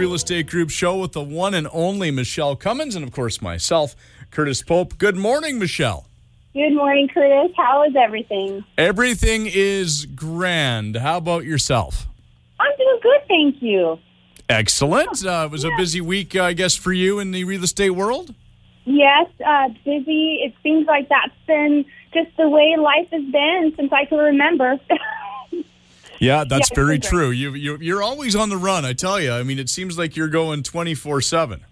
Real Estate Group show with the one and only Michele Cummins, and of course myself, Curtis Pope. Good morning, Michele. Good morning, Curtis. How is everything? Everything is grand. How about yourself? I'm doing good, thank you. Excellent. Uh, it was a busy week, uh, I guess, for you in the real estate world. Yes, uh, busy. It seems like that's been just the way life has been since I can remember. Yeah, that's Yeah, very true. You, you you're always on the run. I tell you. I mean, it seems like you're going twenty four seven.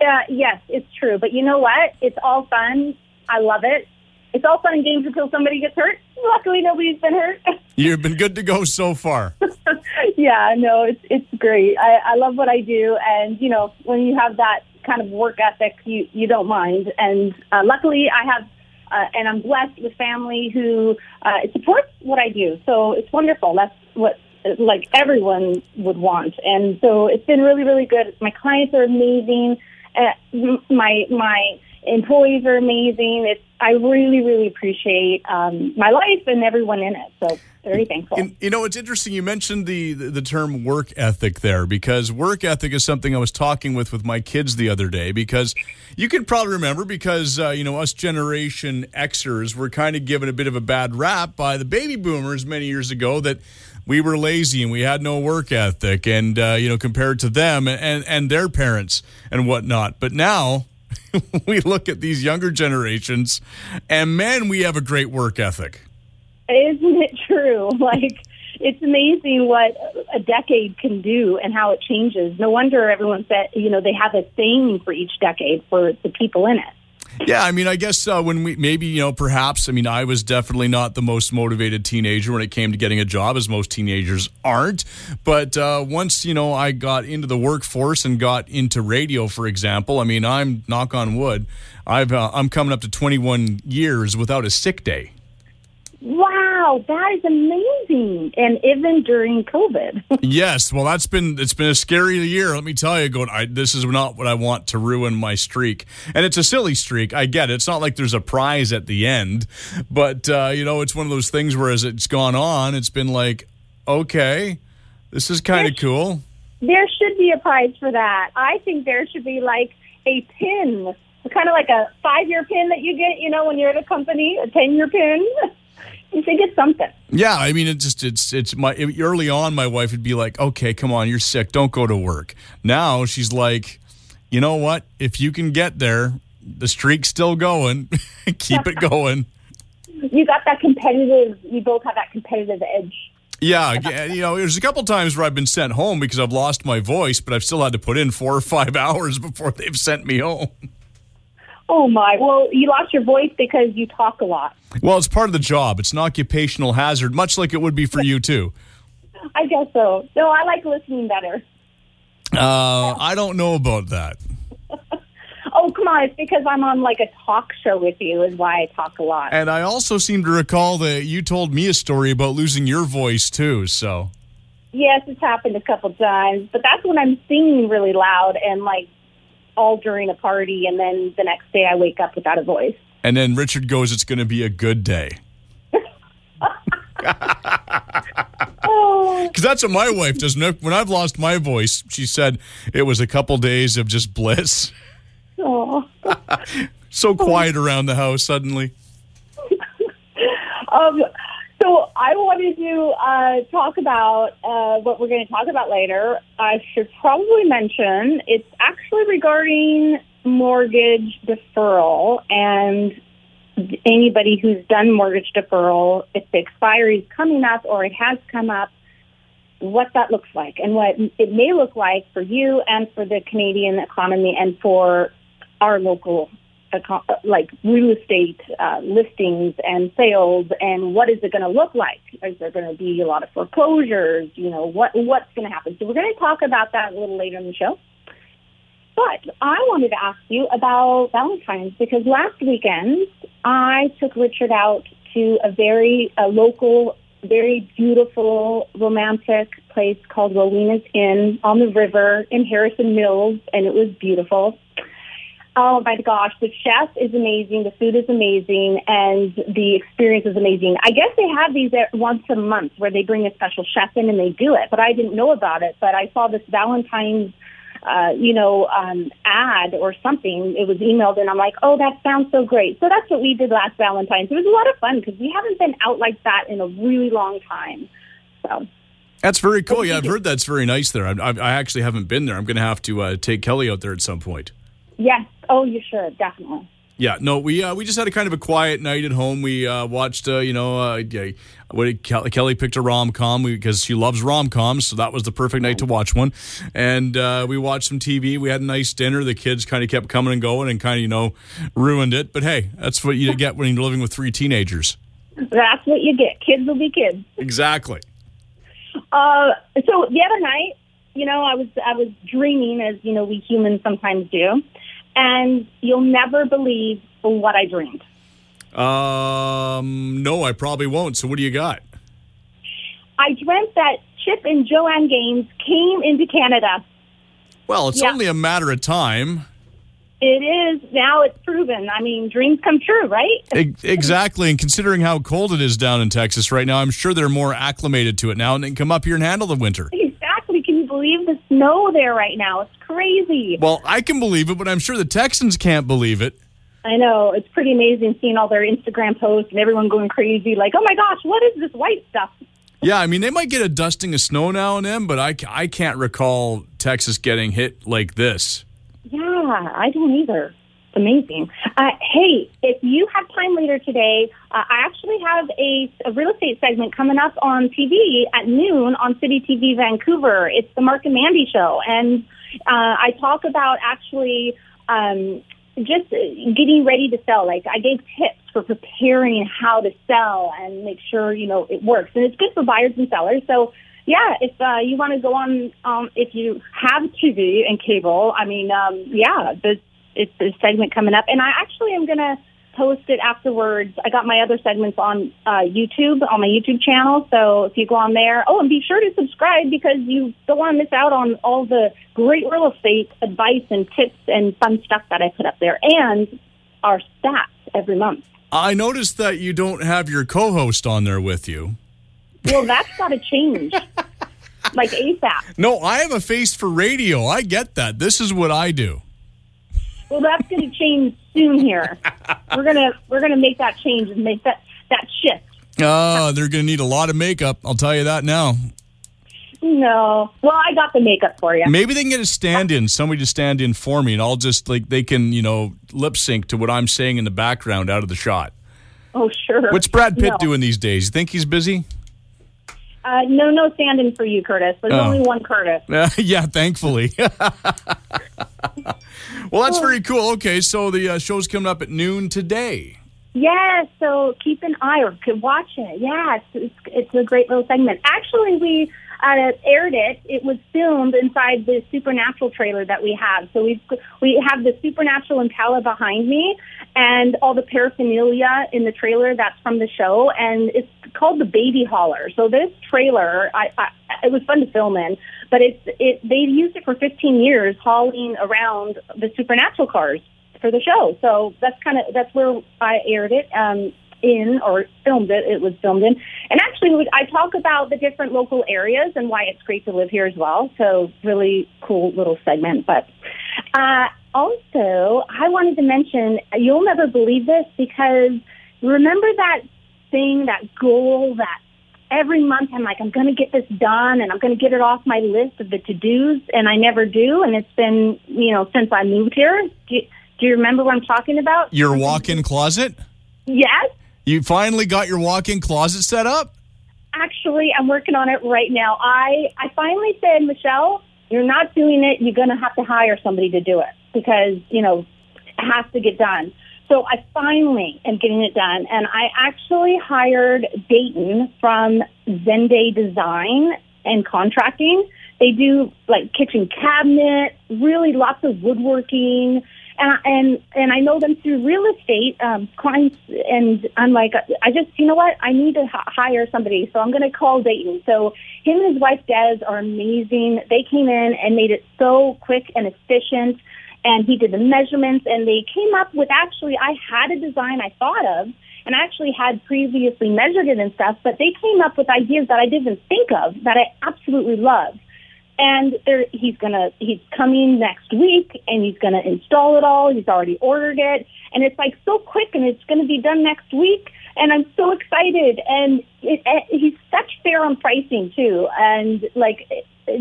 uh, yes, it's true. But you know what? It's all fun. I love it. It's all fun and games until somebody gets hurt. Luckily, nobody's been hurt. You've been good to go so far. yeah, no, it's it's great. I, I love what I do, and you know, when you have that kind of work ethic, you you don't mind. And uh, luckily, I have, uh, and I'm blessed with family who uh, supports what I do. So it's wonderful. That's what like everyone would want, and so it's been really really good. My clients are amazing. Uh, my my employees are amazing. It's I really really appreciate um, my life and everyone in it. So very thankful. And, you know, it's interesting. You mentioned the, the the term work ethic there because work ethic is something I was talking with with my kids the other day. Because you can probably remember because uh, you know us Generation Xers were kind of given a bit of a bad rap by the baby boomers many years ago that we were lazy and we had no work ethic, and uh, you know compared to them and and their parents and whatnot. But now. we look at these younger generations, and man, we have a great work ethic. Isn't it true? Like, it's amazing what a decade can do and how it changes. No wonder everyone said, you know, they have a thing for each decade for the people in it. Yeah, I mean, I guess uh, when we maybe you know perhaps I mean I was definitely not the most motivated teenager when it came to getting a job, as most teenagers aren't. But uh, once you know I got into the workforce and got into radio, for example, I mean I'm knock on wood, I've uh, I'm coming up to 21 years without a sick day. Wow, that is amazing. And even during COVID. Yes, well, that's been it's been a scary year. Let me tell you, going, I, this is not what I want to ruin my streak, and it's a silly streak. I get it. It's not like there's a prize at the end, but uh, you know, it's one of those things where as it's gone on, it's been like, okay, this is kind of cool. there should be a prize for that. I think there should be like a pin, kind of like a five year pin that you get, you know, when you're at a company, a 10 year pin. You should get something. Yeah, I mean, it just it's it's my early on. My wife would be like, "Okay, come on, you're sick. Don't go to work." Now she's like, "You know what? If you can get there, the streak's still going. Keep it going." You got that competitive, you both have that competitive edge. Yeah, yeah, you know, there's a couple times where I've been sent home because I've lost my voice, but I've still had to put in four or five hours before they've sent me home. Oh my. Well, you lost your voice because you talk a lot. Well, it's part of the job. It's an occupational hazard, much like it would be for you too. I guess so. No, I like listening better. Uh, I don't know about that. Oh, come on. It's because I'm on like a talk show with you is why I talk a lot. And I also seem to recall that you told me a story about losing your voice too. So Yes, it's happened a couple times, but that's when I'm singing really loud and like all during a party and then the next day I wake up without a voice. And then Richard goes, It's going to be a good day. Oh, Because that's what my wife does. When I've lost my voice, she said it was a couple days of just bliss. oh. So quiet around the house suddenly. Um, so I wanted to uh, talk about uh, what we're going to talk about later. I should probably mention it's actually regarding mortgage deferral and anybody who's done mortgage deferral, if the expiry is coming up or it has come up, what that looks like and what it may look like for you and for the Canadian economy and for our local like real estate uh, listings and sales and what is it going to look like? Is there going to be a lot of foreclosures? You know, what what's going to happen? So we're going to talk about that a little later in the show. But I wanted to ask you about Valentine's because last weekend I took Richard out to a very a local, very beautiful, romantic place called Rowena's Inn on the river in Harrison Mills, and it was beautiful. Oh my gosh, the chef is amazing, the food is amazing, and the experience is amazing. I guess they have these at- once a month where they bring a special chef in and they do it, but I didn't know about it. But I saw this Valentine's, uh, you know, um, ad or something. It was emailed, and I'm like, oh, that sounds so great. So that's what we did last Valentine's. It was a lot of fun because we haven't been out like that in a really long time. So. That's very cool. Yeah, I've heard that's very nice there. I, I, I actually haven't been there. I'm going to have to uh, take Kelly out there at some point. Yes. Oh, you should definitely. Yeah, no, we uh, we just had a kind of a quiet night at home. We uh, watched, uh, you know, uh, what Kelly, Kelly picked a rom com because she loves rom coms, so that was the perfect night to watch one. And uh, we watched some TV. We had a nice dinner. The kids kind of kept coming and going and kind of, you know, ruined it. But hey, that's what you get when you're living with three teenagers. That's what you get. Kids will be kids. Exactly. Uh, so the other night, you know, I was I was dreaming, as you know, we humans sometimes do, and you'll never believe what I dreamed. Um, no, I probably won't. So what do you got? I dreamt that Chip and Joanna Gaines came into Canada. Well, it's Yeah. only a matter of time. It is now. It's proven. I mean, dreams come true, right? Exactly, and considering how cold it is down in Texas right now, I'm sure they're more acclimated to it now, and they can come up here and handle the winter. Exactly. Can you believe the snow there right now? It's crazy. Well, I can believe it, but I'm sure the Texans can't believe it. I know. It's pretty amazing seeing all their Instagram posts and everyone going crazy, like, "Oh my gosh, what is this white stuff?" Yeah, I mean, they might get a dusting of snow now and then, but I, I can't recall Texas getting hit like this. Yeah, I don't either. Amazing. Uh, hey, if you have time later today, uh, I actually have a, a real estate segment coming up on TV at noon on City TV Vancouver. It's the Mark and Mandy show, and uh, I talk about actually um, just getting ready to sell. Like I gave tips for preparing how to sell and make sure you know it works, and it's good for buyers and sellers. So yeah, if uh, you want to go on, um, if you have TV and cable, I mean, um, yeah, the, it's a segment coming up, and I actually am going to post it afterwards. I got my other segments on uh, YouTube on my YouTube channel, so if you go on there, oh, and be sure to subscribe because you don't want to miss out on all the great real estate advice and tips and fun stuff that I put up there, and our stats every month. I noticed that you don't have your co host on there with you. Well, that's got to change, like ASAP. No, I have a face for radio. I get that. This is what I do. Well, that's going to change soon. Here, we're gonna we're gonna make that change and make that that shift. Oh, they're going to need a lot of makeup. I'll tell you that now. No, well, I got the makeup for you. Maybe they can get a stand in, somebody to stand in for me, and I'll just like they can, you know, lip sync to what I'm saying in the background out of the shot. Oh, sure. What's Brad Pitt No. doing these days? You think he's busy? Uh, no, no stand-in for you, Curtis. There's Oh. only one Curtis. Uh, yeah, thankfully. well, that's very cool. Okay, so the uh, show's coming up at noon today. Yeah, so keep an eye or could watch it. Yeah, it's, it's, it's a great little segment. Actually, we uh, aired it. It was filmed inside the Supernatural trailer that we have. So we we have the Supernatural Impala behind me, and all the paraphernalia in the trailer that's from the show, and it's called the Baby Hauler. So this trailer, I, I it was fun to film in, but it's it they've used it for 15 years hauling around the Supernatural cars for the show. So that's kind of that's where I aired it um, in or filmed it. It was filmed in, and actually I talk about the different local areas and why it's great to live here as well. So really cool little segment. But uh, also I wanted to mention you'll never believe this because remember that thing that goal that every month I'm like, I'm going to get this done and I'm going to get it off my list of the to-dos and I never do. And it's been, you know, since I moved here. Do you, do you remember what I'm talking about? Your walk in closet? Yes. You finally got your walk in closet set up? Actually, I'm working on it right now. I, I finally said, Michele, you're not doing it. You're going to have to hire somebody to do it because, you know, it has to get done. So I finally am getting it done. And I actually hired Dayton from Zenday Design and Contracting. They do like kitchen cabinet, really lots of woodworking. And, and and I know them through real estate um, clients, and I'm like, I just, you know what, I need to h- hire somebody, so I'm going to call Dayton. So him and his wife Des are amazing. They came in and made it so quick and efficient, and he did the measurements and they came up with actually I had a design I thought of and I actually had previously measured it and stuff, but they came up with ideas that I didn't think of that I absolutely love. And there, he's gonna, he's coming next week and he's gonna install it all. He's already ordered it and it's like so quick and it's gonna be done next week. And I'm so excited and it, it, he's such fair on pricing too. And like,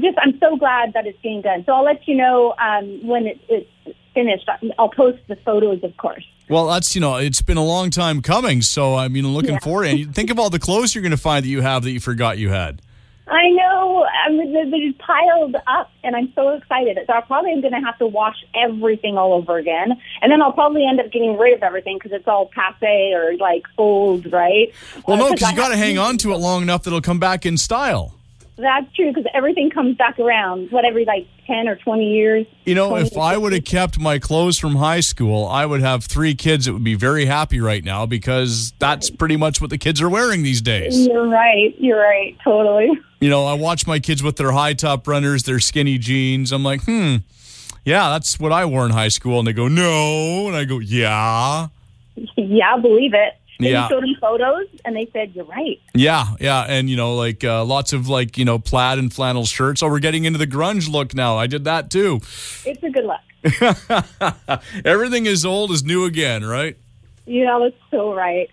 just, I'm so glad that it's being done. So I'll let you know, um, when it, it's finished. I'll post the photos, of course. Well, that's you know, it's been a long time coming. So I mean, looking Yeah. forward. And think of all the clothes you're going to find that you have that you forgot you had. I know. I mean, they're, they're piled up, and I'm so excited. So I probably am going to have to wash everything all over again, and then I'll probably end up getting rid of everything because it's all passe or like old, right? Well, Uh, no, 'cause because you got to hang on to it long enough that it'll come back in style. That's true because everything comes back around. What every like ten or twenty years. You know, if I would have kept my clothes from high school, I would have three kids that would be very happy right now because that's pretty much what the kids are wearing these days. You're right. You're right. Totally. You know, I watch my kids with their high top runners, their skinny jeans. I'm like, hmm, yeah, that's what I wore in high school. And they go, no. And I go, yeah. yeah, believe it. They Yeah. showed them photos, and they said, "You're right." Yeah, yeah, and you know, like uh, lots of like you know plaid and flannel shirts. Oh, we're getting into the grunge look now. I did that too. It's a good look. Everything is old is new again, right? Yeah, that's so right.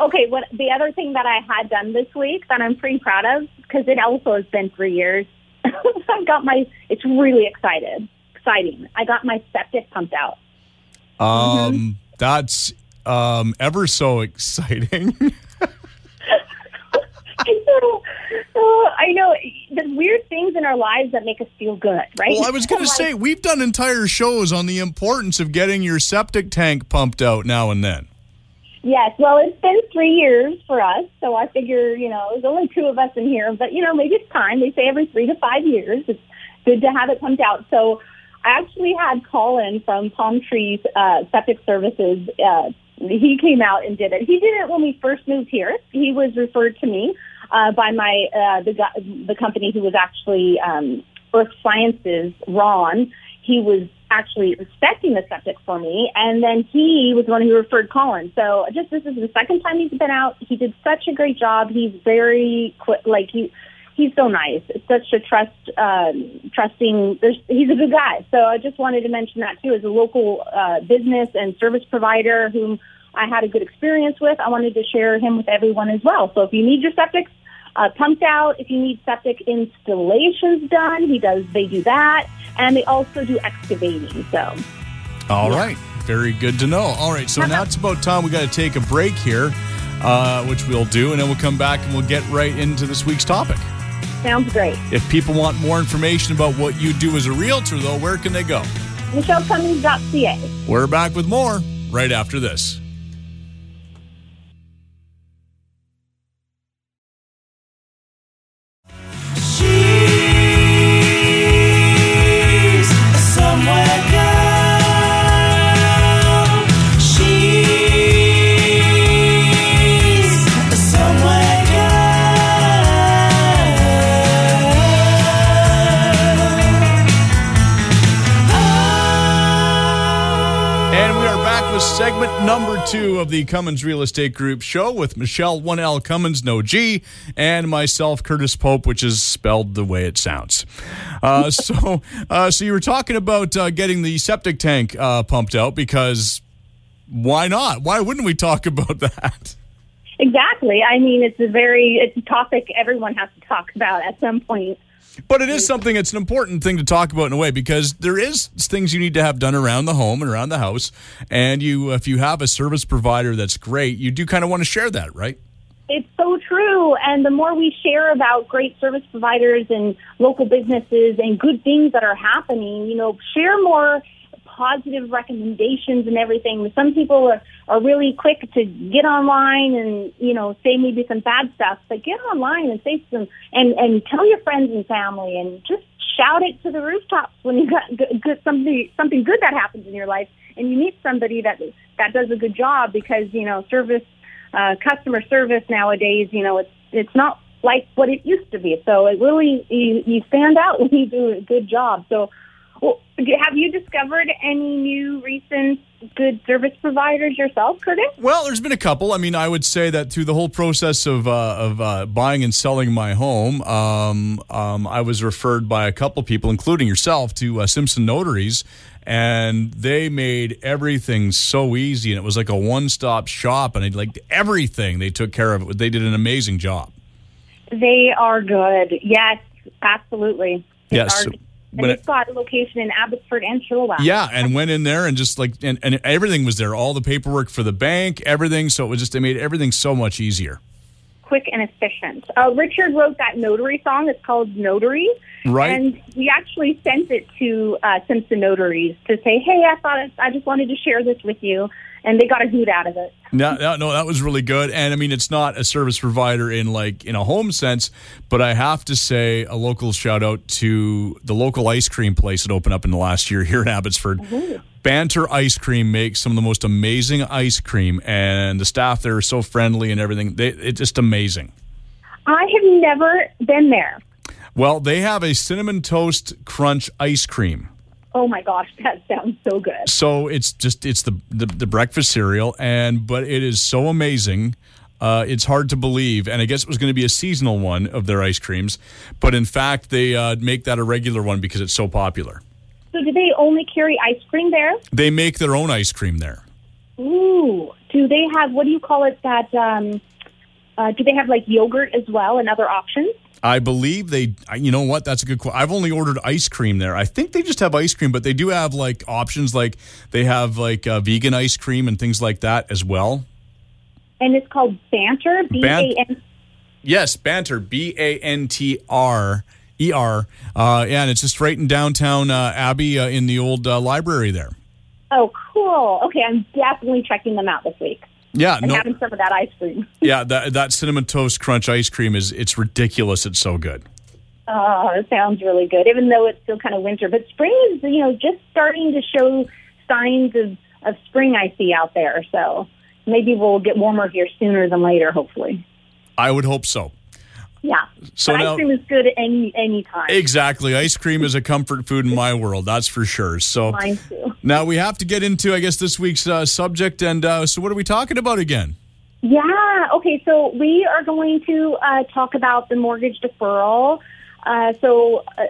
Okay, what the other thing that I had done this week that I'm pretty proud of because it also has been three years. I got my. It's really excited, exciting. I got my septic pumped out. Um, that's um ever so exciting. I know. Uh, I know. There's weird things in our lives that make us feel good, right? well, I was going to say we've done entire shows on the importance of getting your septic tank pumped out now and then. Yes, well, it's been three years for us, so I figure, you know, there's only two of us in here, but, you know, maybe it's time. They say every three to five years. It's good to have it pumped out. So I actually had Colin from Palm Trees uh, Septic Services. Uh, he came out and did it. He did it when we first moved here. He was referred to me uh, by my uh, the the company who was actually um, Earth Sciences, Ron. He was actually inspecting the septic for me, and then he was the one who referred Colin. So just this is the second time he's been out. He did such a great job. He's very quick, like he. He's so nice. It's such a trust, um, trusting. There's, he's a good guy. So I just wanted to mention that too, as a local uh, business and service provider whom I had a good experience with. I wanted to share him with everyone as well. So if you need your septic uh, pumped out, if you need septic installations done, he does. They do that, and they also do excavating. So All right, very good to know. All right, so now it's about time we got to take a break here, uh, which we'll do, and then we'll come back and we'll get right into this week's topic. Sounds great. If people want more information about what you do as a realtor, though, where can they go? MicheleCummins.ca. We're back with more right after this. Of the Cummins Real Estate Group show with Michele 1L Cummins, no G, and myself, Curtis Pope, which is spelled the way it sounds. Uh, so, uh, so you were talking about uh, getting the septic tank uh, pumped out because why not? Why wouldn't we talk about that? Exactly. I mean, it's a very it's a topic everyone has to talk about at some point. But it is something. It's an important thing to talk about in a way because there is things you need to have done around the home and around the house. And you, if you have a service provider that's great, you do kind of want to share that, right? It's so true. And the more we share about great service providers and local businesses and good things that are happening, you know, share more positive recommendations and everything. Some people are, are really quick to get online and, you know, say maybe some bad stuff, but get online and say some, and, and tell your friends and family and just shout it to the rooftops when you got good, good something, something good that happens in your life and you meet somebody that, that does a good job because, you know, service, uh, customer service nowadays, you know, it's, it's not like what it used to be. So it really, you, you stand out when you do a good job. So Well, have you discovered any new recent good service providers yourself, Curtis? Well, there's been a couple. I mean, I would say that through the whole process of uh, of uh, buying and selling my home, um, um, I was referred by a couple people, including yourself, to uh, Simpson Notaries, and they made everything so easy, and it was like a one stop shop, and I liked everything. They took care of it. They did an amazing job. They are good. Yes, absolutely. They Yes. And When they've it- got a location in Abbotsford and Chilliwack. Yeah, and went in there and just like and, and everything was there, all the paperwork for the bank, everything. So it was just they made everything so much easier. Quick and efficient. Uh, Richard wrote that notary song. It's called Notary. Right. And we actually sent it to uh, Simpson Notaries to say, hey, I thought I just wanted to share this with you. And they got a hoot out of it. No, no, no, that was really good. And I mean, it's not a service provider in like in a home sense, but I have to say a local shout out to the local ice cream place that opened up in the last year here in Abbotsford. Banter Ice Cream makes some of the most amazing ice cream, and the staff there are so friendly and everything. They, it's just amazing. I have never been there. Well, they have a cinnamon toast crunch ice cream. Oh my gosh, that sounds so good. So it's just it's the the, the breakfast cereal, and but it is so amazing. Uh, it's hard to believe, and I guess it was going to be a seasonal one of their ice creams, but in fact they uh, make that a regular one because it's so popular. So do they only carry ice cream there? They make their own ice cream there. Ooh. Do they have, what do you call it, that, um, uh, do they have like yogurt as well and other options? I believe they. You know what? That's a good. question. I've only ordered ice cream there. I think they just have ice cream, but they do have like options. Like they have like uh, vegan ice cream and things like that as well. And it's called Banter, B A N. Yes, Banter, B A N T R E R. Uh, yeah, and it's just right in downtown uh, Abbey uh, in the old uh, library there. Oh, cool. Okay, I'm definitely checking them out this week Yeah, and no, having some of that ice cream. yeah, that that cinnamon toast crunch ice cream is it's ridiculous. It's so good. Oh, it sounds really good, even though it's still kind of winter. But spring is, you know, just starting to show signs of, of spring I see out there. So maybe we'll get warmer here sooner than later, hopefully. I would hope so. Yeah. So now- ice cream is good any any time. Exactly, ice cream is a comfort food in my world. That's for sure. So Mine too. now we have to get into, I guess, this week's uh, subject. And uh, so, what are we talking about again? Yeah. Okay. So we are going to uh, talk about the mortgage deferral. Uh, so uh,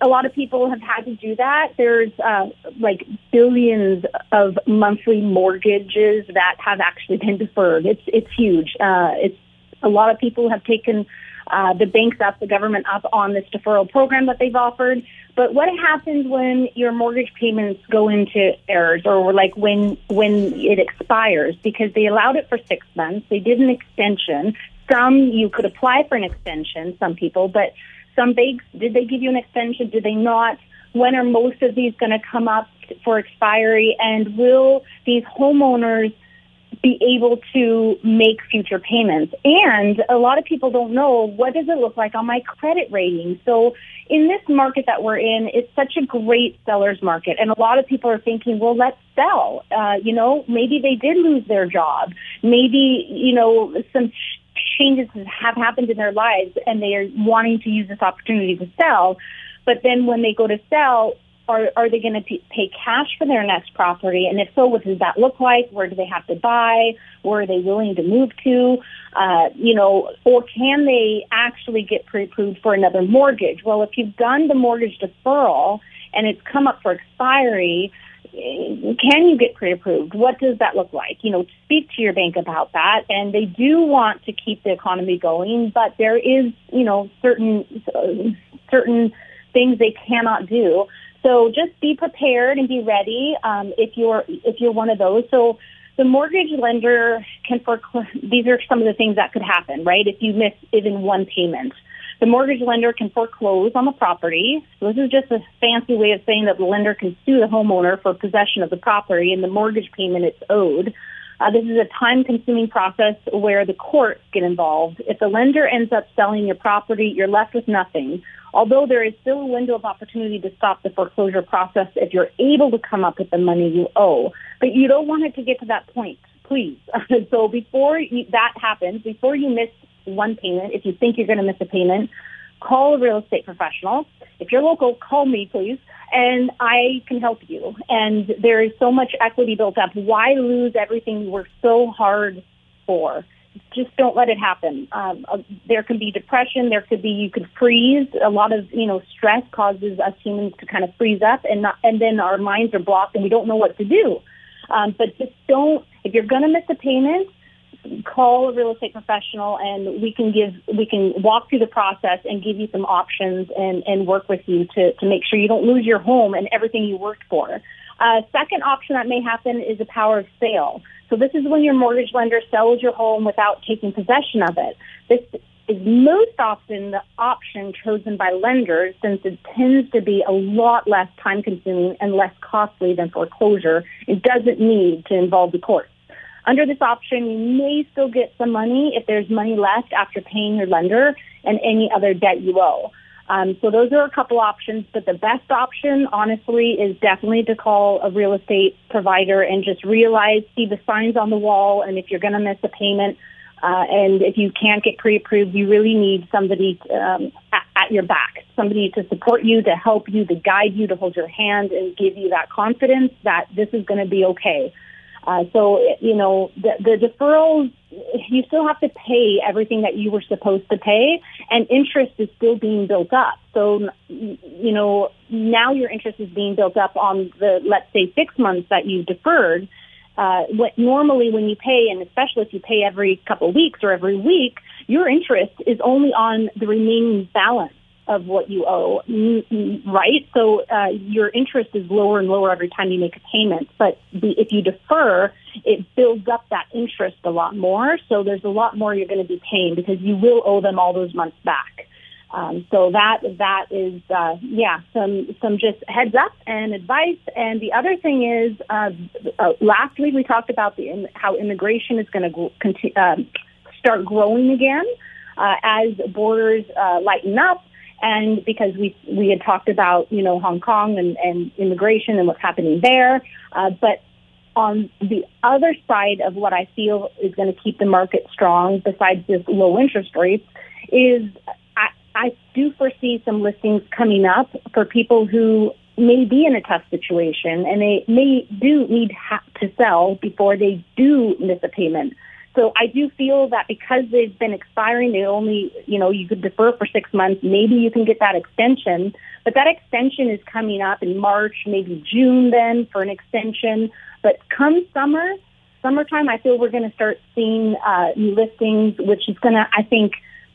a lot of people have had to do that. There's uh, like billions of monthly mortgages that have actually been deferred. It's it's huge. Uh, it's a lot of people have taken uh, the banks up, the government up on this deferral program that they've offered. But what happens when your mortgage payments go into arrears, or like when when it expires? Because they allowed it for six months, they did an extension. Some you could apply for an extension. Some people, but some banks did they give you an extension? Did they not? When are most of these going to come up for expiry? And will these homeowners be able to make future payments. And a lot of people don't know what does it look like on my credit rating. So in this market that we're in, it's such a great seller's market. And a lot of people are thinking, well, let's sell. Uh, you know, maybe they did lose their job. Maybe, you know, some changes have happened in their lives and they are wanting to use this opportunity to sell. But then when they go to sell, are, are they going to pay cash for their next property? And if so, what does that look like? Where do they have to buy? Where are they willing to move to? Uh, you know, or can they actually get pre-approved for another mortgage? Well, if you've done the mortgage deferral and it's come up for expiry, eh, can you get pre-approved? What does that look like? You know, speak to your bank about that. And they do want to keep the economy going, but there is, you know, certain uh, certain things they cannot do. So just be prepared and be ready um, if you're if you're one of those. So the mortgage lender can foreclose. These are some of the things that could happen, right? If you miss even one payment, the mortgage lender can foreclose on the property. So this is just a fancy way of saying that the lender can sue the homeowner for possession of the property and the mortgage payment it's owed. Uh, this is a time-consuming process where the courts get involved. If the lender ends up selling your property, you're left with nothing. Although there is still a window of opportunity to stop the foreclosure process if you're able to come up with the money you owe. But you don't want it to get to that point, please. so before you, that happens, before you miss one payment, if you think you're going to miss a payment, call a real estate professional. If you're local, call me, please, and I can help you. And there is so much equity built up. Why lose everything you worked so hard for? Just don't let it happen. Um, uh, there can be depression. There could be you could freeze. A lot of you know stress causes us humans to kind of freeze up, and not, and then our minds are blocked, and we don't know what to do. Um, but just don't. If you're going to miss a payment, call a real estate professional and we can give we can walk through the process and give you some options and and work with you to to make sure you don't lose your home and everything you worked for. Uh, second option that may happen is a power of sale. So this is when your mortgage lender sells your home without taking possession of it. This is most often the option chosen by lenders since it tends to be a lot less time consuming and less costly than foreclosure. It doesn't need to involve the courts. Under this option, you may still get some money if there's money left after paying your lender and any other debt you owe. Um, so those are a couple options, but the best option, honestly, is definitely to call a real estate provider and just realize, see the signs on the wall, and if you're going to miss a payment, uh, and if you can't get pre-approved, you really need somebody um, at, at your back, somebody to support you, to help you, to guide you, to hold your hand, and give you that confidence that this is going to be okay. Uh, so, you know, the, the deferrals, you still have to pay everything that you were supposed to pay, and interest is still being built up. So, you know, now your interest is being built up on the, let's say, six months that you deferred. Uh, what normally when you pay, and especially if you pay every couple weeks or every week, your interest is only on the remaining balance of what you owe, right? So uh, your interest is lower and lower every time you make a payment. But the, if you defer, it builds up that interest a lot more. So there's a lot more you're going to be paying because you will owe them all those months back. Um, so that that is uh, yeah some some just heads up and advice. And the other thing is uh, uh, last week we talked about the how immigration is going to continue, um, start growing again uh, as borders uh, lighten up and because we we had talked about you know Hong Kong and, and immigration and what's happening there, uh, but on the other side of what I feel is going to keep the market strong, besides just low interest rates, is I, I do foresee some listings coming up for people who may be in a tough situation and they may do need ha- to sell before they do miss a payment. So I do feel that because they've been expiring, they only, you know, you could defer for six months. Maybe you can get that extension, but that extension is coming up in March, maybe June then for an extension. But come summer, summertime, I feel we're going to start seeing uh, new listings, which is going to, I think,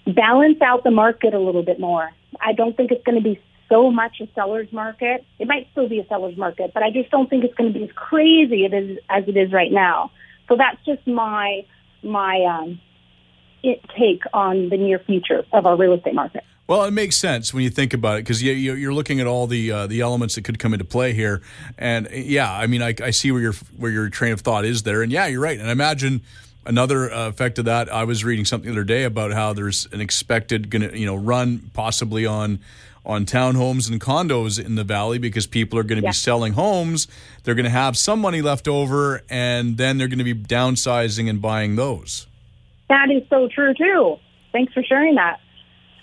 balance out the market a little bit more. I don't think it's going to be so much a seller's market. It might still be a seller's market, but I just don't think it's going to be as crazy as it is right now. So that's just my my um, it take on the near future of our real estate market. Well, it makes sense when you think about it because you, you're looking at all the uh, the elements that could come into play here, and yeah, I mean, I, I, see where your where your train of thought is there, and yeah, you're right. And I imagine another uh, effect of that. I was reading something the other day about how there's an expected to you know run possibly on on townhomes and condos in the valley because people are going to yeah. be selling homes. They're going to have some money left over, and then they're going to be downsizing and buying those. That is so true too. Thanks for sharing that.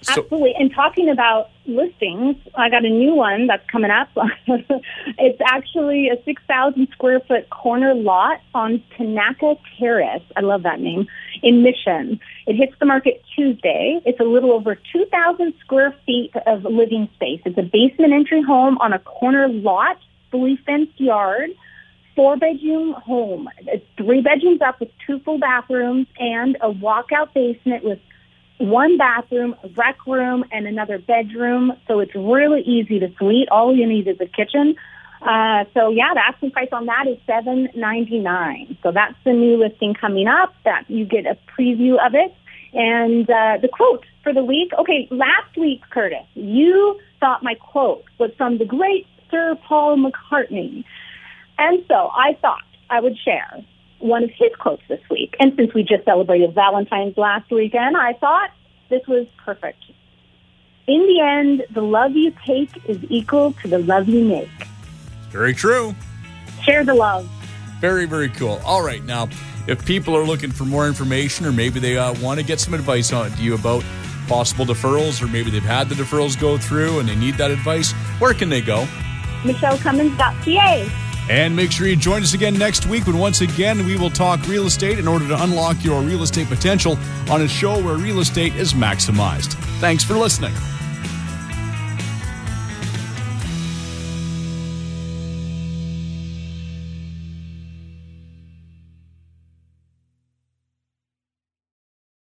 So, Absolutely. And talking about listings, I got a new one that's coming up. it's actually a 6,000 square foot corner lot on Tanaka Terrace. I love that name in Mission. It hits the market Tuesday. It's a little over 2,000 square feet of living space. It's a basement entry home on a corner lot, fully fenced yard four bedroom home. It's three bedrooms up with two full bathrooms and a walkout basement with one bathroom, a rec room, and another bedroom. So it's really easy to suite. All you need is a kitchen. Uh, so yeah, the asking price on that is seven ninety nine. So that's the new listing coming up. That you get a preview of it, and uh, the quote for the week. Okay, last week, Curtis, you thought my quote was from the great Sir Paul McCartney, and so I thought I would share one of his quotes this week. And since we just celebrated Valentine's last weekend, I thought this was perfect. In the end, the love you take is equal to the love you make. Very true. Share the love. Very, very cool. All right, now, if people are looking for more information or maybe they uh, want to get some advice on you about possible deferrals, or maybe they've had the deferrals go through and they need that advice, where can they go? MicheleCummins.ca. And make sure you join us again next week when once again we will talk real estate in order to unlock your real estate potential on a show where real estate is maximized. Thanks for listening.